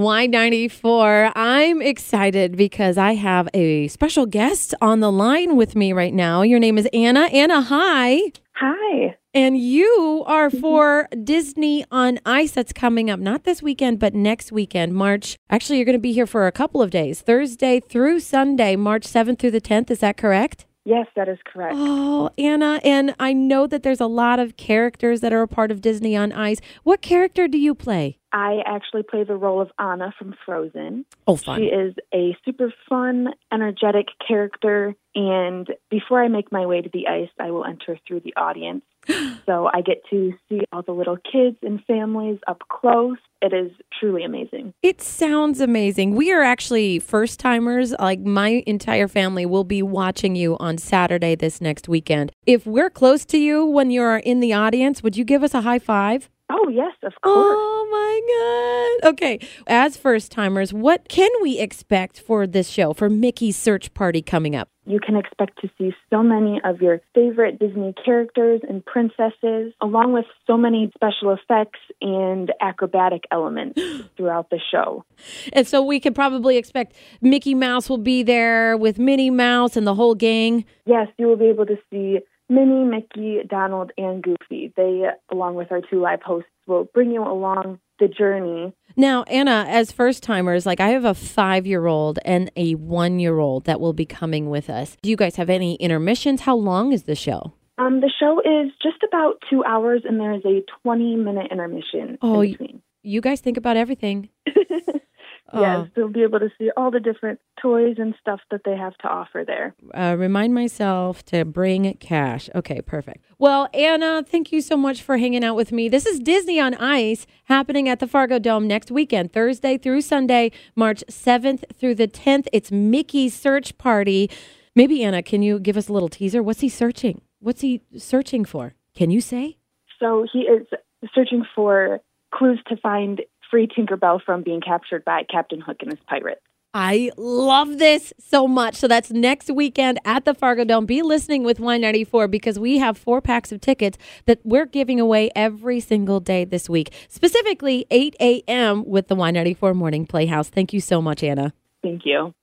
Y94. I'm excited because I have a special guest on the line with me right now. Your name is Anna. Anna, hi. Hi. And you are for Disney on Ice that's coming up, not this weekend, but next weekend, March. Actually, you're going to be here for a couple of days, Thursday through Sunday, March 7th through the 10th. Is that correct? Yes, that is correct. Oh, Anna, and I know that there's a lot of characters that are a part of Disney on Ice. What character do you play? I actually play the role of Anna from Frozen. Oh, fun. She is a super fun, energetic character. And before I make my way to the ice, I will enter through the audience. so I get to see all the little kids and families up close. It is truly amazing. It sounds amazing. We are actually first timers. Like my entire family will be watching you on Saturday this next weekend. If we're close to you when you're in the audience, would you give us a high five? Oh, yes, of course. Oh my God. Okay. As first timers, what can we expect for this show, for Mickey's Search Party coming up? You can expect to see so many of your favorite Disney characters and princesses, along with so many special effects and acrobatic elements throughout the show. And so we can probably expect Mickey Mouse will be there with Minnie Mouse and the whole gang. Yes, you will be able to see Minnie, Mickey, Donald, and Goofy. They, along with our two live hosts, will bring you along the journey. Now, Anna, as first timers, like I have a five year old and a one year old that will be coming with us. Do you guys have any intermissions? How long is the show? Um, the show is just about two hours, and there is a 20 minute intermission Oh, in between. You guys think about everything. Yes, they'll be able to see all the different toys and stuff that they have to offer there. uh, remind myself to bring cash. Okay, perfect. Well, Anna, thank you so much for hanging out with me. This is Disney on Ice happening at the Fargo Dome next weekend, Thursday through Sunday, March 7th through the 10th. It's Mickey's Search Party. Maybe, Anna, can you give us a little teaser? What's he searching? What's he searching for? Can you say? So he is searching for clues to find free Tinkerbell from being captured by Captain Hook and his pirates. I love this so much. So that's next weekend at the Fargo Dome. Be listening with Y94 because we have four packs of tickets that we're giving away every single day this week, specifically 8 a.m. with the Y94 Morning Playhouse. Thank you so much, Anna. Thank you.